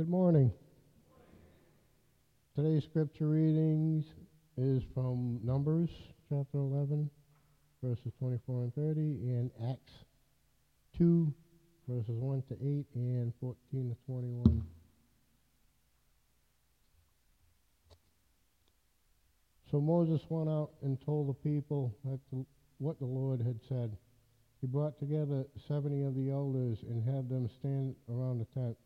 Good morning. Today's scripture readings is from Numbers chapter 11, verses 24 and 30, and Acts 2, verses 1 to 8 and 14 to 21. So Moses went out and told the people the, what the Lord had said. He brought together seventy of the elders and had them stand around the tent.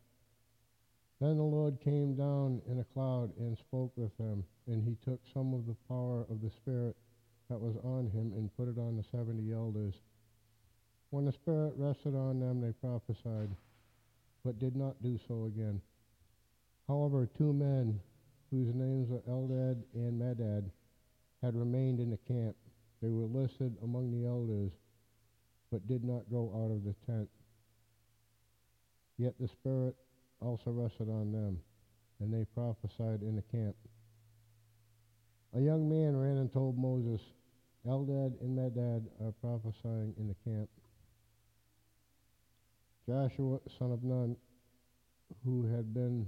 Then the Lord came down in a cloud and spoke with them, and he took some of the power of the Spirit that was on him and put it on the seventy elders. When the Spirit rested on them, they prophesied, but did not do so again. However, two men, whose names were Eldad and Medad, had remained in the camp. They were listed among the elders, but did not go out of the tent. Yet the Spirit also rested on them, and they prophesied in the camp. A young man ran and told Moses, Eldad and Medad are prophesying in the camp. Joshua, son of Nun, who had been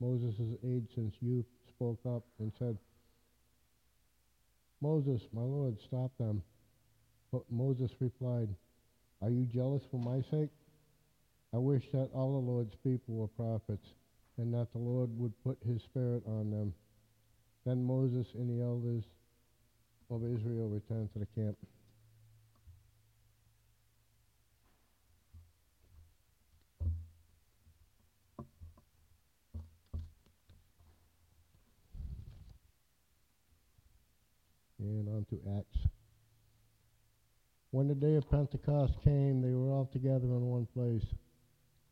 Moses' age since youth, spoke up and said, Moses, my Lord, stop them. But Moses replied, Are you jealous for my sake? I wish that all the Lord's people were prophets, and that the Lord would put his spirit on them. Then Moses and the elders of Israel returned to the camp. And on to Acts. When the day of Pentecost came, they were all together in one place.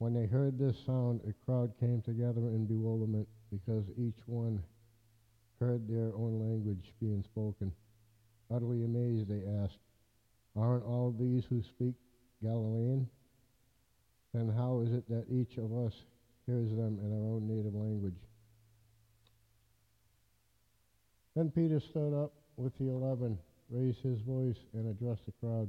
When they heard this sound, a crowd came together in bewilderment because each one heard their own language being spoken. Utterly amazed, they asked, Aren't all these who speak Galilean? Then how is it that each of us hears them in our own native language? Then Peter stood up with the eleven, raised his voice, and addressed the crowd.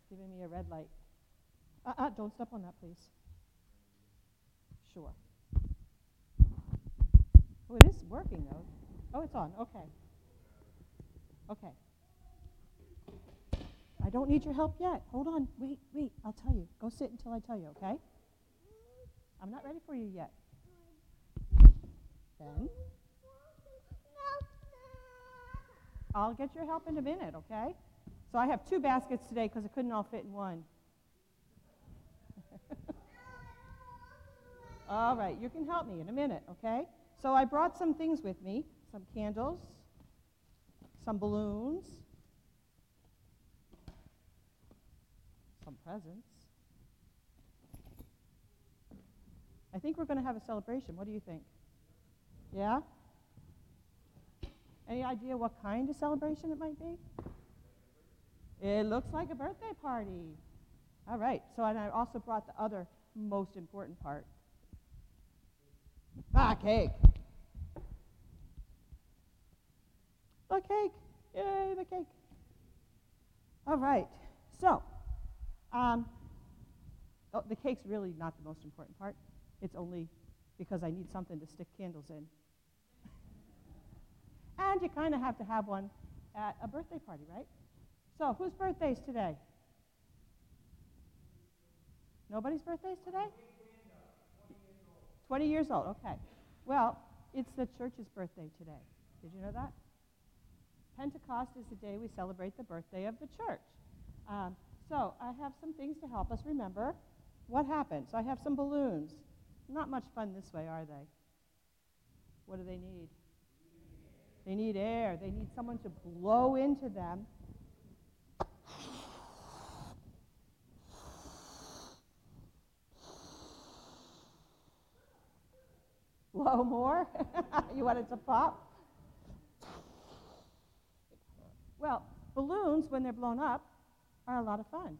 giving me a red light. Uh-uh, don't step on that, please. Sure. Oh, it is working, though. Oh, it's on. Okay. Okay. I don't need your help yet. Hold on. Wait, wait. I'll tell you. Go sit until I tell you, okay? I'm not ready for you yet. Ben? I'll get your help in a minute, okay? So I have two baskets today because it couldn't all fit in one. all right, you can help me in a minute, okay? So I brought some things with me some candles, some balloons, some presents. I think we're going to have a celebration. What do you think? Yeah? Any idea what kind of celebration it might be? It looks like a birthday party. All right. So, and I also brought the other most important part. Ah, cake. The cake. Yay, the cake. All right. So, um, oh, the cake's really not the most important part. It's only because I need something to stick candles in. and you kind of have to have one at a birthday party, right? So, whose birthday's today? Nobody's birthday's today? 20 years old, okay. Well, it's the church's birthday today. Did you know that? Pentecost is the day we celebrate the birthday of the church. Um, so I have some things to help us remember what happened. So I have some balloons. Not much fun this way, are they? What do they need? They need air. They need someone to blow into them. Blow more? you want it to pop? Well, balloons, when they're blown up, are a lot of fun.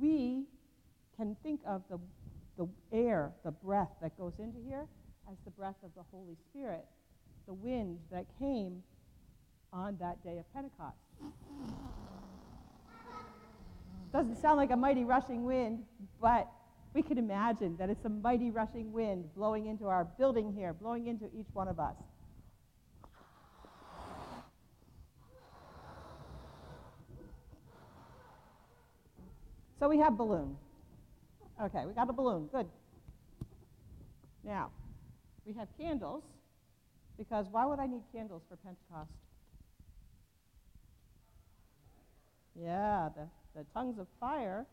We can think of the, the air, the breath that goes into here, as the breath of the Holy Spirit, the wind that came on that day of Pentecost. Doesn't sound like a mighty rushing wind, but we can imagine that it's a mighty rushing wind blowing into our building here, blowing into each one of us. So we have balloon. Okay, we got a balloon. Good. Now, we have candles because why would I need candles for Pentecost? Yeah, the, the tongues of fire.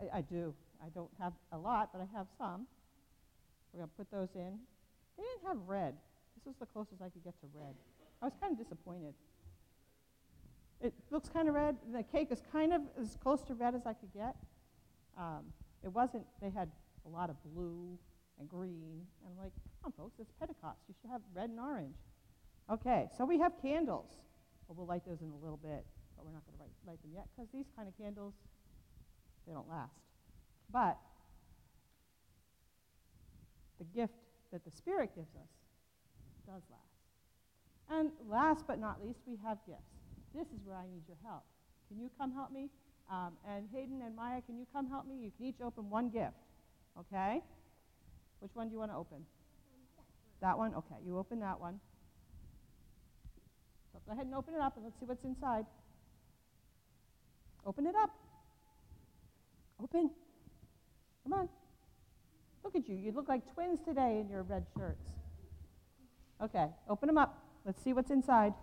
I, I do. I don't have a lot, but I have some. We're going to put those in. They didn't have red. This was the closest I could get to red. I was kind of disappointed. It looks kind of red. The cake is kind of as close to red as I could get. Um, it wasn't, they had a lot of blue and green. And I'm like, come on, folks, it's Pentecost. You should have red and orange. Okay, so we have candles. Well, we'll light those in a little bit, but we're not going to light, them yet because these kind of candles, don't last. But the gift that the Spirit gives us does last. And last but not least, we have gifts. This is where I need your help. Can you come help me? Um, and Hayden and Maya, can you come help me? You can each open one gift. Okay? Which one do you want to open? That one? Okay, you open that one. So go ahead and open it up and let's see what's inside. Open it up. Open. Come on. Look at you. You look like twins today in your red shirts. Okay, open them up. Let's see what's inside.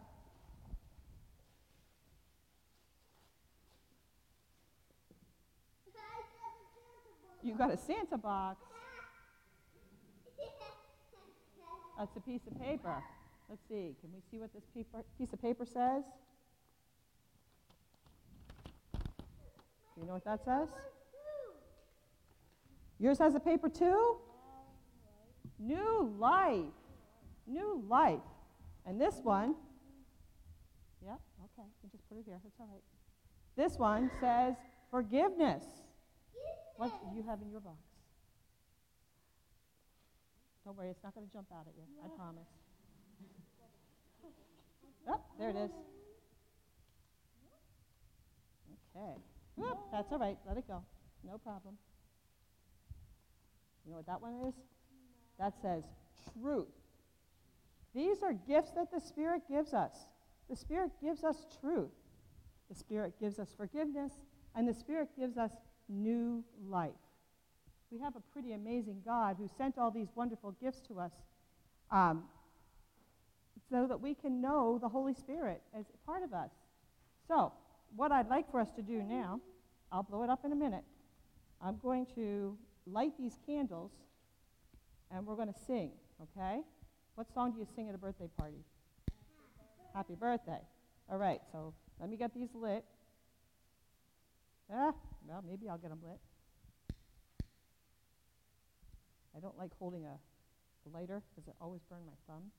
You got a Santa box. That's a piece of paper. Let's see. Can we see what this paper, piece of paper says? Do you know what that says? Yours has a paper too? New life. New life. And this one, yep, okay, you just put it here. That's all right. This one says forgiveness. What do you have in your box? Don't worry, it's not going to jump out at you. I promise. Oh, there it is. Okay. Whoop, that's all right. Let it go. No problem. You know what that one is? That says truth. These are gifts that the Spirit gives us. The Spirit gives us truth. The Spirit gives us forgiveness, and the Spirit gives us new life. We have a pretty amazing God who sent all these wonderful gifts to us um, so that we can know the Holy Spirit as part of us. So, what I'd like for us to do now, I'll blow it up in a minute. I'm going to light these candles and we're going to sing, okay? What song do you sing at a birthday party? Happy birthday. All right, so let me get these lit. Ah, well, maybe I'll get them lit. I don't like holding a, a lighter because it always burns my thumb.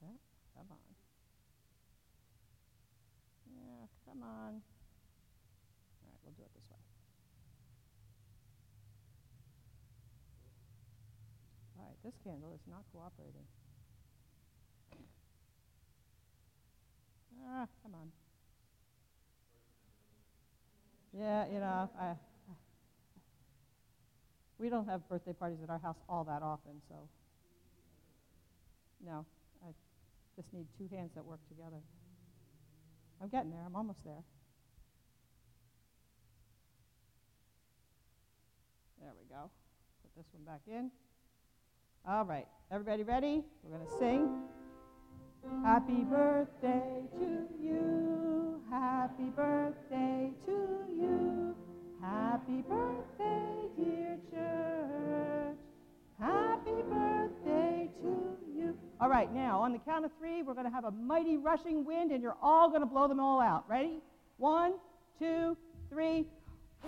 Yeah, come on. Yeah, come on. All right, we'll do it this way. All right, this candle is not cooperating. Ah, come on. Yeah, you know, I, we don't have birthday parties at our house all that often, so no, I just need two hands that work together. I'm getting there. I'm almost there. There we go. Put this one back in. All right. Everybody ready? We're going to sing. Happy birthday to you. Happy birthday to you. Happy birthday, dear church. Happy birthday to you. All right, now on the count of three, we're going to have a mighty rushing wind, and you're all going to blow them all out. Ready? One, two, three.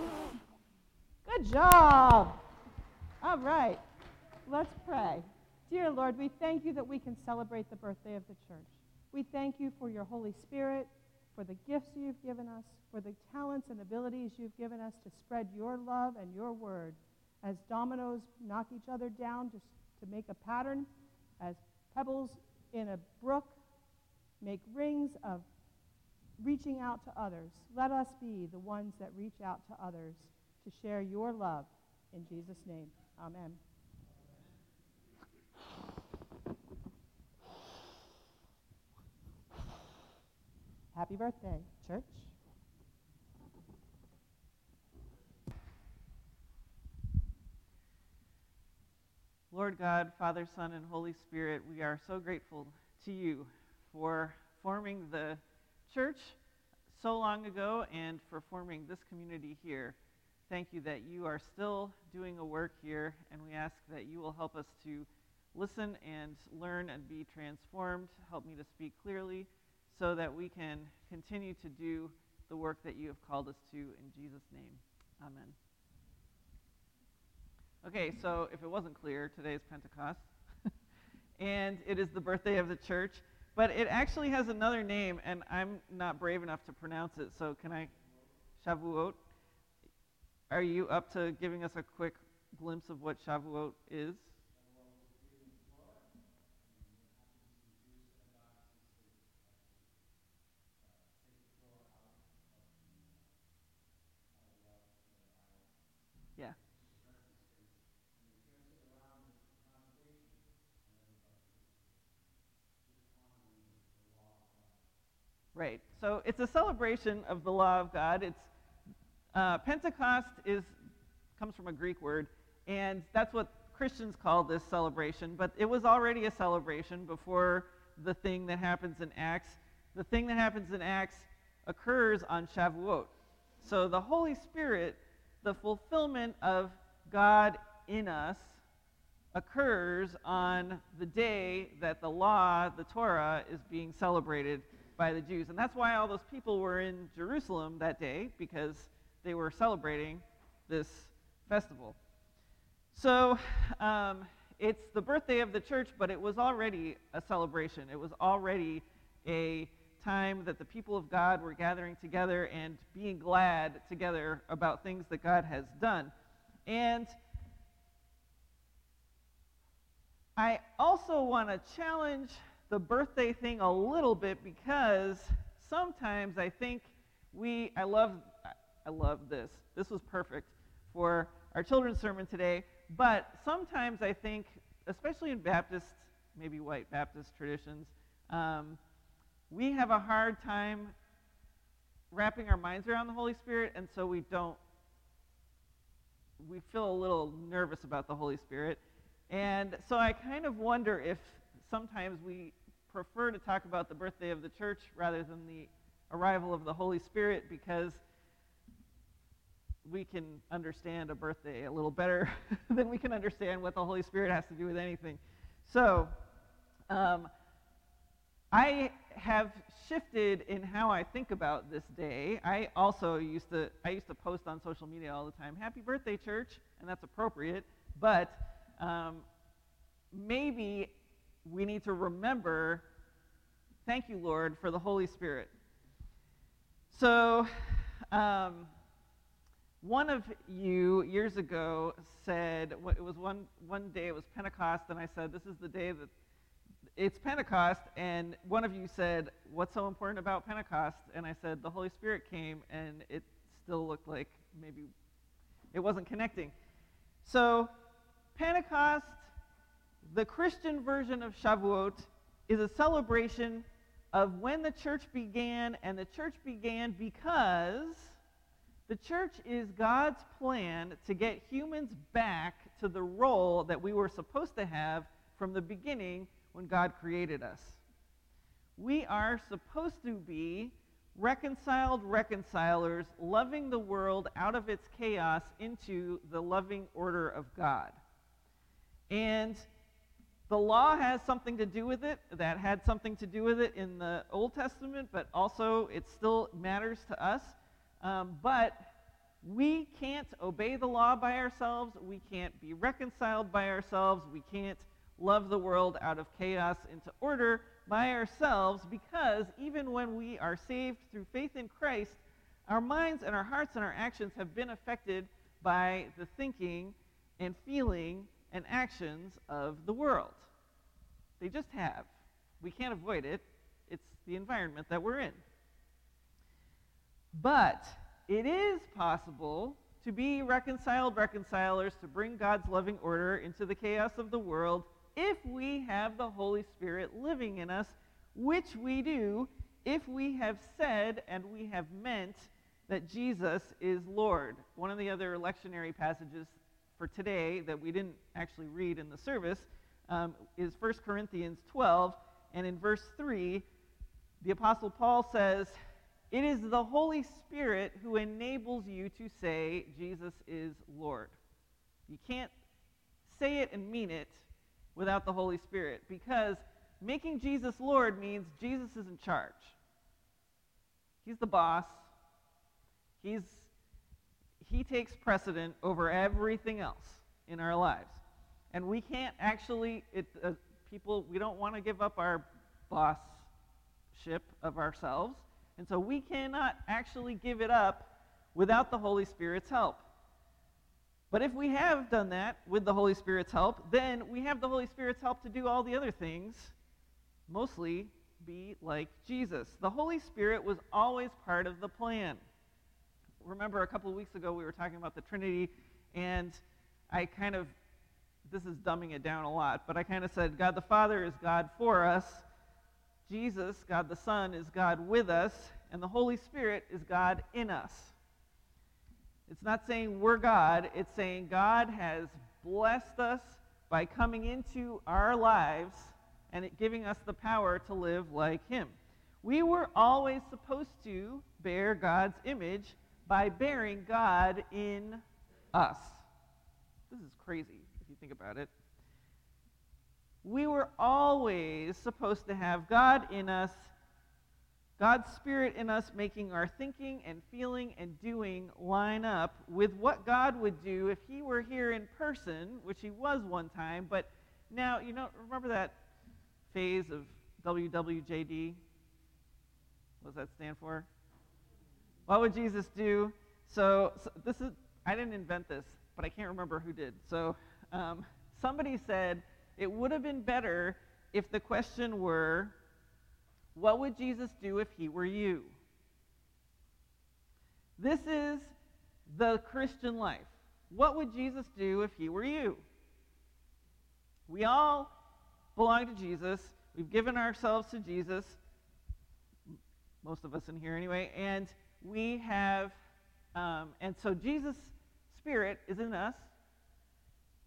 Good job. All right, let's pray. Dear Lord, we thank you that we can celebrate the birthday of the church. We thank you for your Holy Spirit, for the gifts you've given us, for the talents and abilities you've given us to spread your love and your word. As dominoes knock each other down just to make a pattern, as pebbles in a brook make rings of reaching out to others, let us be the ones that reach out to others to share your love. In Jesus' name, amen. Happy birthday, church. Lord God, Father, Son, and Holy Spirit, we are so grateful to you for forming the church so long ago and for forming this community here. Thank you that you are still doing a work here, and we ask that you will help us to listen and learn and be transformed. Help me to speak clearly so that we can continue to do the work that you have called us to. In Jesus' name, amen. Okay, so if it wasn't clear, today is Pentecost, and it is the birthday of the church, but it actually has another name, and I'm not brave enough to pronounce it, so can I? Shavuot. Are you up to giving us a quick glimpse of what Shavuot is? Yeah. Right. So it's a celebration of the law of God. It's uh, Pentecost is comes from a Greek word, and that's what Christians call this celebration. But it was already a celebration before the thing that happens in Acts. The thing that happens in Acts occurs on Shavuot. So the Holy Spirit, the fulfillment of God in us, occurs on the day that the law, the Torah, is being celebrated by the Jews. And that's why all those people were in Jerusalem that day, because they were celebrating this festival. So um, it's the birthday of the church, but it was already a celebration. It was already a time that the people of God were gathering together and being glad together about things that God has done. And I also want to challenge the birthday thing a little bit because sometimes I think we I love I love this. This was perfect for our children's sermon today, but sometimes I think especially in Baptist, maybe white Baptist traditions, um, we have a hard time wrapping our minds around the Holy Spirit, and so we don't, we feel a little nervous about the Holy Spirit. And so I kind of wonder if sometimes we prefer to talk about the birthday of the church rather than the arrival of the Holy Spirit because we can understand a birthday a little better than we can understand what the Holy Spirit has to do with anything. So, um, I have shifted in how I think about this day. I also used to I used to post on social media all the time, "Happy birthday, church," and that's appropriate. But um, maybe we need to remember, thank you, Lord, for the Holy Spirit. So, um, one of you years ago said it was one one day it was Pentecost, and I said, "This is the day that." it's Pentecost, and one of you said, What's so important about Pentecost? And I said, The Holy Spirit came, and it still looked like maybe it wasn't connecting. So, Pentecost, the Christian version of Shavuot, is a celebration of when the church began, and the church began because the church is God's plan to get humans back to the role that we were supposed to have from the beginning when God created us. We are supposed to be reconciled reconcilers, loving the world out of its chaos into the loving order of God. And the law has something to do with it. That had something to do with it in the Old Testament, but also it still matters to us. Um, but we can't obey the law by ourselves. We can't be reconciled by ourselves. We can't love the world out of chaos into order by ourselves because even when we are saved through faith in Christ, our minds and our hearts and our actions have been affected by the thinking and feeling and actions of the world. They just have. We can't avoid it. It's the environment that we're in. But it is possible to be reconciled reconcilers, to bring God's loving order into the chaos of the world if we have the Holy Spirit living in us, which we do if we have said and we have meant that Jesus is Lord. One of the other lectionary passages for today that we didn't actually read in the service um, is 1 Corinthians 12. And in verse 3, the Apostle Paul says, It is the Holy Spirit who enables you to say, Jesus is Lord. You can't say it and mean it without the Holy Spirit because making Jesus Lord means Jesus is in charge. He's the boss. He's he takes precedent over everything else in our lives. And we can't actually it uh, people we don't want to give up our boss-ship of ourselves. And so we cannot actually give it up without the Holy Spirit's help. But if we have done that with the Holy Spirit's help, then we have the Holy Spirit's help to do all the other things, mostly be like Jesus. The Holy Spirit was always part of the plan. Remember, a couple of weeks ago, we were talking about the Trinity, and I kind of, this is dumbing it down a lot, but I kind of said God the Father is God for us, Jesus, God the Son, is God with us, and the Holy Spirit is God in us. It's not saying we're God, it's saying God has blessed us by coming into our lives and giving us the power to live like Him. We were always supposed to bear God's image by bearing God in us. This is crazy if you think about it. We were always supposed to have God in us God's Spirit in us making our thinking and feeling and doing line up with what God would do if He were here in person, which He was one time. But now, you know, remember that phase of WWJD? What does that stand for? What would Jesus do? So, so this is, I didn't invent this, but I can't remember who did. So um, somebody said it would have been better if the question were, what would Jesus do if he were you? This is the Christian life. What would Jesus do if he were you? We all belong to Jesus. We've given ourselves to Jesus, most of us in here anyway, and we have, um, and so Jesus' Spirit is in us,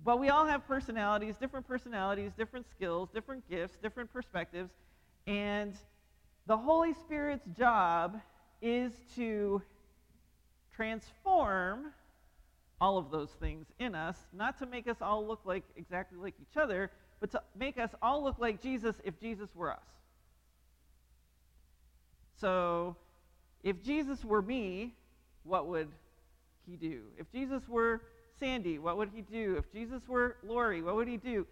but we all have personalities, different personalities, different skills, different gifts, different perspectives, and the Holy Spirit's job is to transform all of those things in us, not to make us all look like exactly like each other, but to make us all look like Jesus if Jesus were us. So, if Jesus were me, what would he do? If Jesus were Sandy, what would he do? If Jesus were Lori, what would he do?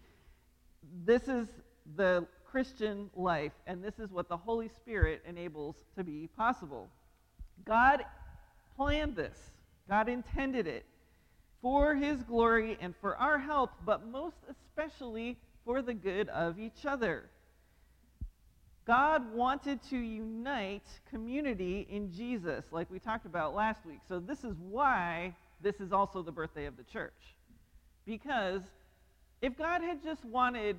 This is the Christian life, and this is what the Holy Spirit enables to be possible. God planned this, God intended it for his glory and for our help, but most especially for the good of each other. God wanted to unite community in Jesus, like we talked about last week. So, this is why this is also the birthday of the church. Because if God had just wanted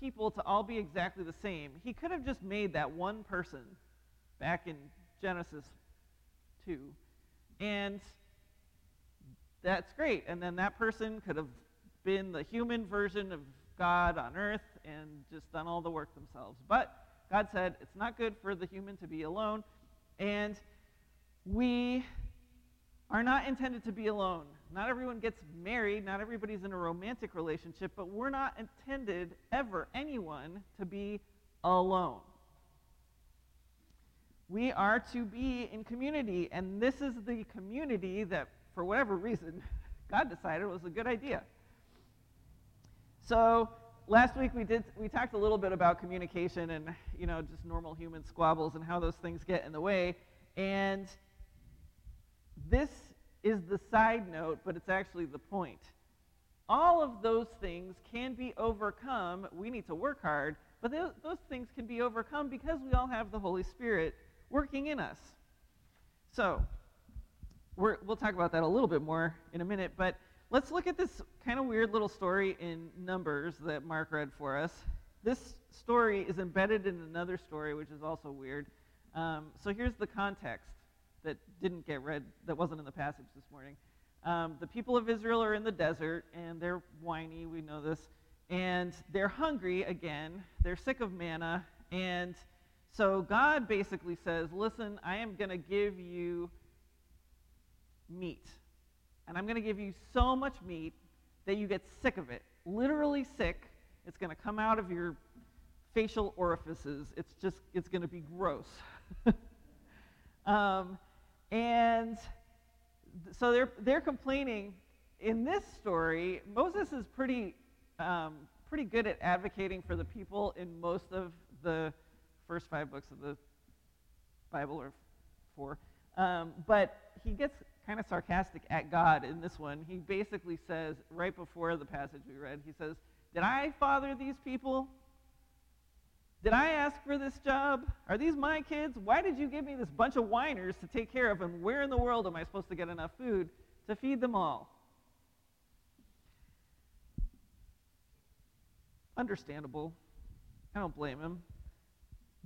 people to all be exactly the same, he could have just made that one person back in Genesis 2. And that's great. And then that person could have been the human version of God on earth and just done all the work themselves. But God said it's not good for the human to be alone, and we are not intended to be alone. Not everyone gets married, not everybody's in a romantic relationship, but we're not intended ever, anyone, to be alone. We are to be in community, and this is the community that, for whatever reason, God decided was a good idea. So, last week we did we talked a little bit about communication and you know just normal human squabbles and how those things get in the way. And this is the side note but it's actually the point. All of those things can be overcome. We need to work hard but those, those things can be overcome because we all have the holy spirit working in us. So we will talk about that a little bit more in a minute but Let's look at this kind of weird little story in Numbers that Mark read for us. This story is embedded in another story, which is also weird. Um, so here's the context that didn't get read, that wasn't in the passage this morning. Um, the people of Israel are in the desert, and they're whiny, we know this, and they're hungry again. They're sick of manna, and so God basically says, Listen, I am going to give you meat and I'm going to give you so much meat that you get sick of it. Literally sick. It's going to come out of your facial orifices. It's just, it's going to be gross. um, and so they're, they're complaining. In this story, Moses is pretty, um, pretty good at advocating for the people in most of the first five books of the Bible, or four. Um, but he gets kind of sarcastic at God in this one. He basically says, right before the passage we read, he says, Did I father these people? Did I ask for this job? Are these my kids? Why did you give me this bunch of whiners to take care of? And where in the world am I supposed to get enough food to feed them all? Understandable. I don't blame him.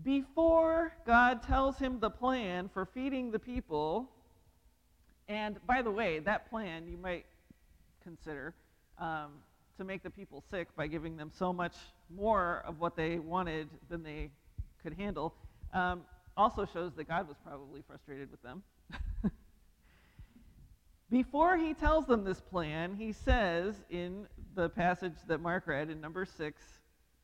Before God tells him the plan for feeding the people, and by the way, that plan you might consider um, to make the people sick by giving them so much more of what they wanted than they could handle um, also shows that God was probably frustrated with them. Before he tells them this plan, he says in the passage that Mark read in number 6,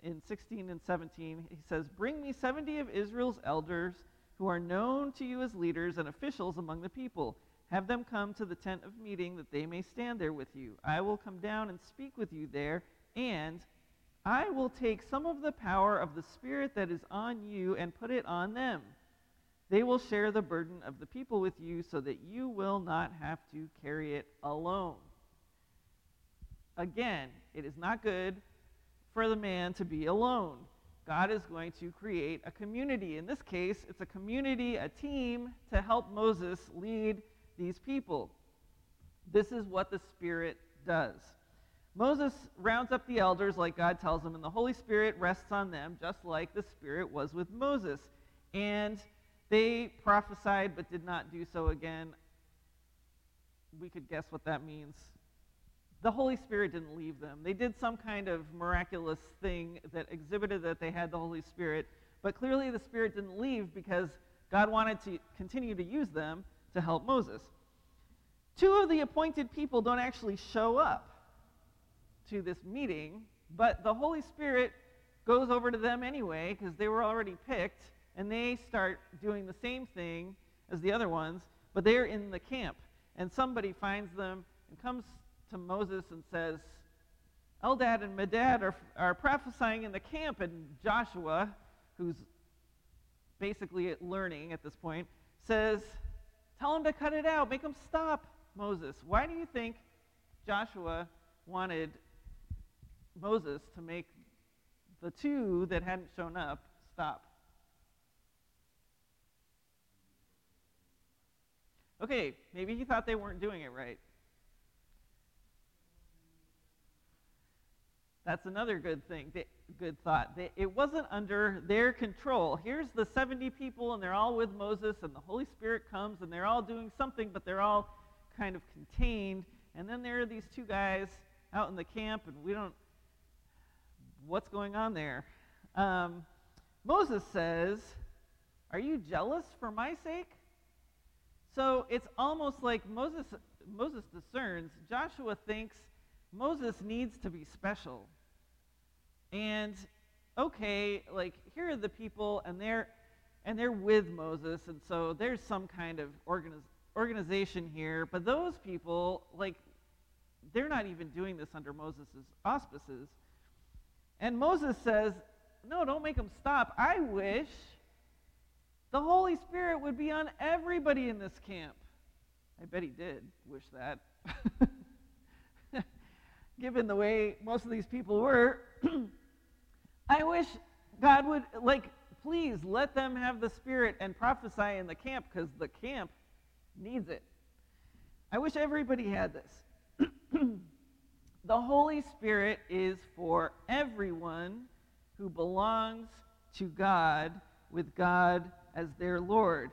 in 16 and 17, he says, Bring me 70 of Israel's elders who are known to you as leaders and officials among the people have them come to the tent of meeting that they may stand there with you. I will come down and speak with you there, and I will take some of the power of the Spirit that is on you and put it on them. They will share the burden of the people with you so that you will not have to carry it alone. Again, it is not good for the man to be alone. God is going to create a community. In this case, it's a community, a team to help Moses lead these people. This is what the Spirit does. Moses rounds up the elders like God tells him, and the Holy Spirit rests on them, just like the Spirit was with Moses. And they prophesied but did not do so again. We could guess what that means. The Holy Spirit didn't leave them. They did some kind of miraculous thing that exhibited that they had the Holy Spirit, but clearly the Spirit didn't leave because God wanted to continue to use them to help Moses. Two of the appointed people don't actually show up to this meeting, but the Holy Spirit goes over to them anyway because they were already picked, and they start doing the same thing as the other ones, but they're in the camp. And somebody finds them and comes to Moses and says, Eldad and Medad are, are prophesying in the camp, and Joshua, who's basically learning at this point, says, Tell them to cut it out, make them stop, Moses. Why do you think Joshua wanted Moses to make the two that hadn't shown up stop? Okay, maybe he thought they weren't doing it right. That's another good thing, good thought. It wasn't under their control. Here's the 70 people, and they're all with Moses, and the Holy Spirit comes, and they're all doing something, but they're all kind of contained. And then there are these two guys out in the camp, and we don't. What's going on there? Um, Moses says, Are you jealous for my sake? So it's almost like Moses, Moses discerns. Joshua thinks Moses needs to be special. And okay, like here are the people, and they're and they're with Moses, and so there's some kind of organiz- organization here. But those people, like, they're not even doing this under Moses' auspices. And Moses says, No, don't make them stop. I wish the Holy Spirit would be on everybody in this camp. I bet he did wish that. Given the way most of these people were, I wish God would, like, please let them have the Spirit and prophesy in the camp because the camp needs it. I wish everybody had this. the Holy Spirit is for everyone who belongs to God with God as their Lord.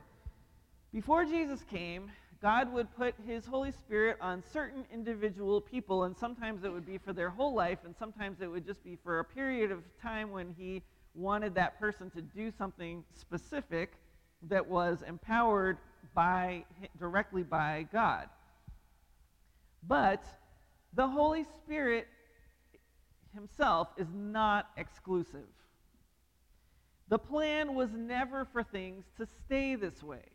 Before Jesus came, God would put his Holy Spirit on certain individual people, and sometimes it would be for their whole life, and sometimes it would just be for a period of time when he wanted that person to do something specific that was empowered by directly by God. But the Holy Spirit himself is not exclusive. The plan was never for things to stay this way.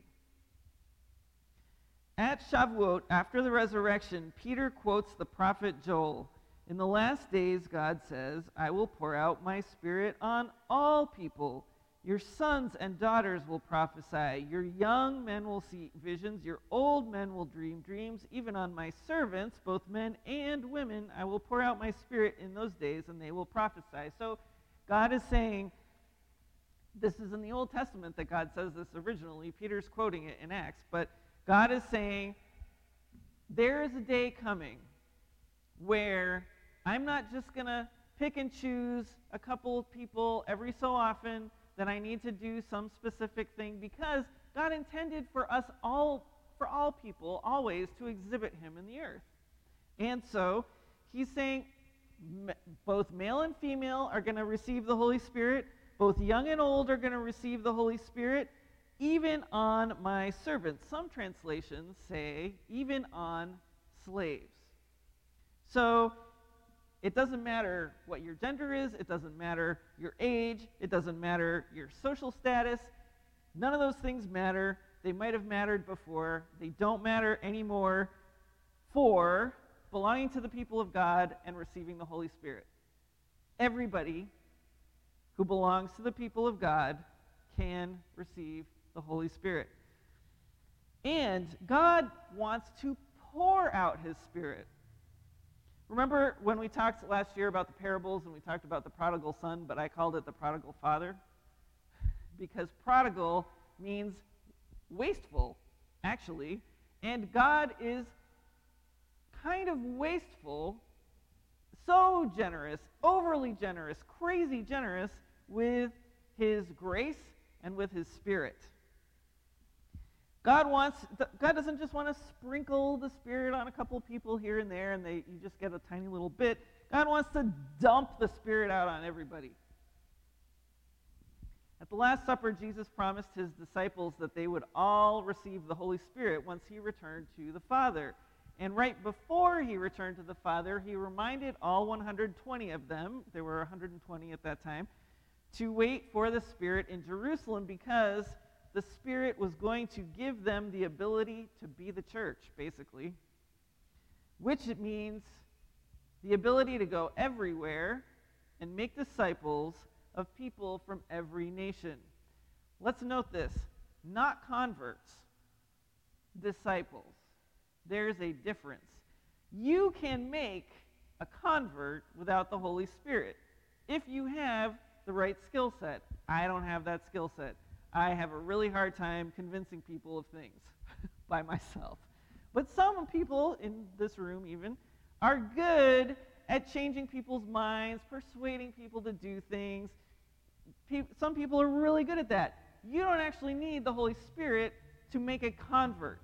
At Shavuot, after the resurrection, Peter quotes the prophet Joel. In the last days, God says, I will pour out my spirit on all people. Your sons and daughters will prophesy. Your young men will see visions. Your old men will dream dreams. Even on my servants, both men and women, I will pour out my spirit in those days, and they will prophesy. So God is saying, this is in the Old Testament that God says this originally. Peter's quoting it in Acts, but God is saying, there is a day coming where I'm not just going to pick and choose a couple of people every so often that I need to do some specific thing because God intended for us all, for all people, always to exhibit Him in the earth. And so He's saying both male and female are going to receive the Holy Spirit, both young and old are going to receive the Holy Spirit, even on my servants. Some translations say, even on slaves. So it doesn't matter what your gender is, it doesn't matter your age, it doesn't matter your social status. None of those things matter. They might have mattered before, they don't matter anymore for belonging to the people of God and receiving the Holy Spirit. Everybody who belongs to the people of God can receive the Holy Spirit. And God wants to pour out his Spirit. Remember when we talked last year about the parables and we talked about the prodigal son, but I called it the prodigal father? Because prodigal means wasteful, actually. And God is kind of wasteful, so generous, overly generous, crazy generous with his grace and with his spirit. God wants God doesn't just want to sprinkle the spirit on a couple people here and there and they you just get a tiny little bit. God wants to dump the spirit out on everybody. At the last supper Jesus promised his disciples that they would all receive the Holy Spirit once he returned to the Father. And right before he returned to the Father, he reminded all 120 of them, there were 120 at that time, to wait for the Spirit in Jerusalem because the Spirit was going to give them the ability to be the church, basically, which means the ability to go everywhere and make disciples of people from every nation. Let's note this not converts, disciples. There's a difference. You can make a convert without the Holy Spirit if you have the right skill set. I don't have that skill set. I have a really hard time convincing people of things by myself. But some people in this room, even, are good at changing people's minds, persuading people to do things. Pe- some people are really good at that. You don't actually need the Holy Spirit to make a convert.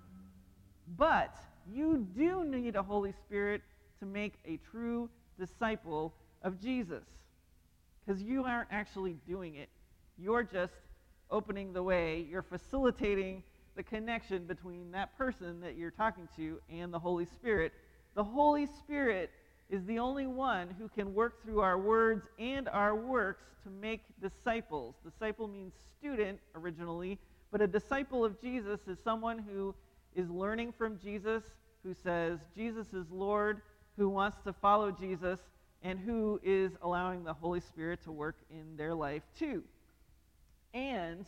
But you do need a Holy Spirit to make a true disciple of Jesus. Because you aren't actually doing it. You're just opening the way, you're facilitating the connection between that person that you're talking to and the Holy Spirit. The Holy Spirit is the only one who can work through our words and our works to make disciples. Disciple means student originally, but a disciple of Jesus is someone who is learning from Jesus, who says Jesus is Lord, who wants to follow Jesus, and who is allowing the Holy Spirit to work in their life too. And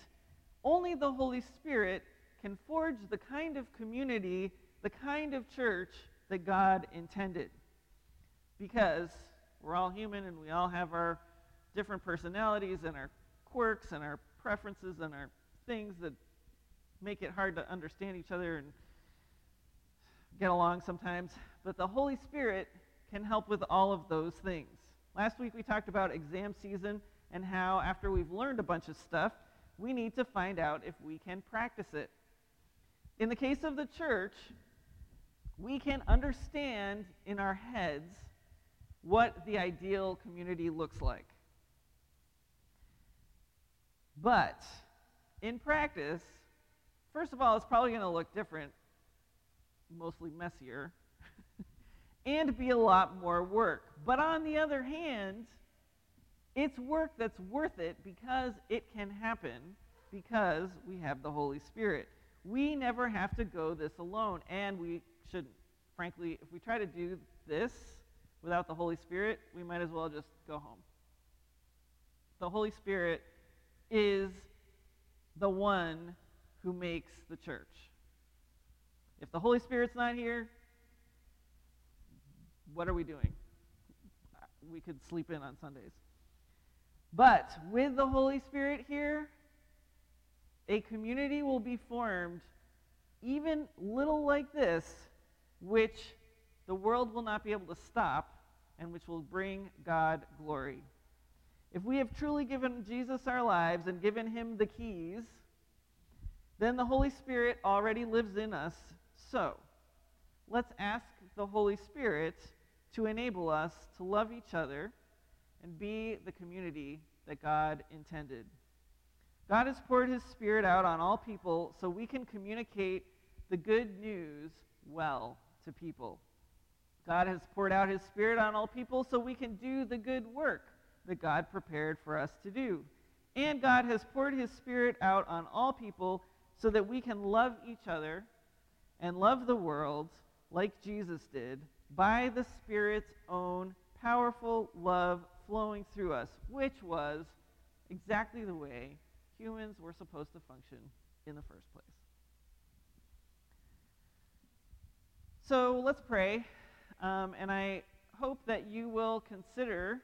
only the Holy Spirit can forge the kind of community, the kind of church that God intended. Because we're all human and we all have our different personalities and our quirks and our preferences and our things that make it hard to understand each other and get along sometimes. But the Holy Spirit can help with all of those things. Last week we talked about exam season and how, after we've learned a bunch of stuff, we need to find out if we can practice it. In the case of the church, we can understand in our heads what the ideal community looks like. But in practice, first of all, it's probably going to look different, mostly messier, and be a lot more work. But on the other hand, it's work that's worth it because it can happen because we have the Holy Spirit. We never have to go this alone, and we shouldn't. Frankly, if we try to do this without the Holy Spirit, we might as well just go home. The Holy Spirit is the one who makes the church. If the Holy Spirit's not here, what are we doing? We could sleep in on Sundays. But with the Holy Spirit here, a community will be formed, even little like this, which the world will not be able to stop and which will bring God glory. If we have truly given Jesus our lives and given him the keys, then the Holy Spirit already lives in us. So, let's ask the Holy Spirit to enable us to love each other and be the community that God intended. God has poured his Spirit out on all people so we can communicate the good news well to people. God has poured out his Spirit on all people so we can do the good work that God prepared for us to do. And God has poured his Spirit out on all people so that we can love each other and love the world like Jesus did by the Spirit's own powerful love flowing through us, which was exactly the way humans were supposed to function in the first place. So let's pray, um, and I hope that you will consider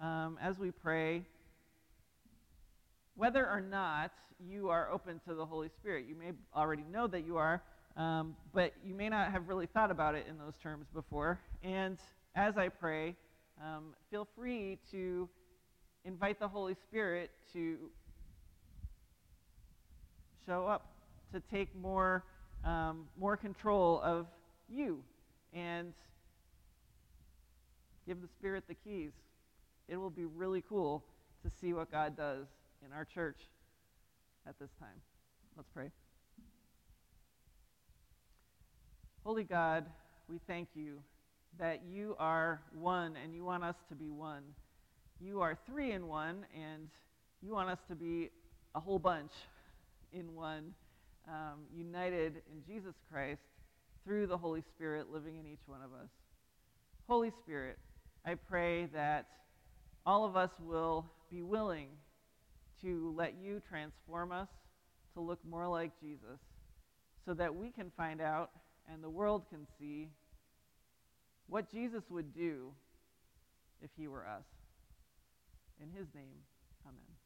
um, as we pray whether or not you are open to the Holy Spirit. You may already know that you are, um, but you may not have really thought about it in those terms before. And as I pray, um, feel free to invite the Holy Spirit to show up, to take more, um, more control of you, and give the Spirit the keys. It will be really cool to see what God does in our church at this time. Let's pray. Holy God, we thank you that you are one and you want us to be one. You are three in one, and You want us to be a whole bunch in one, um, united in Jesus Christ through the Holy Spirit living in each one of us. Holy Spirit, I pray that all of us will be willing to let you transform us to look more like Jesus so that we can find out and the world can see what Jesus would do if he were us. In his name, amen.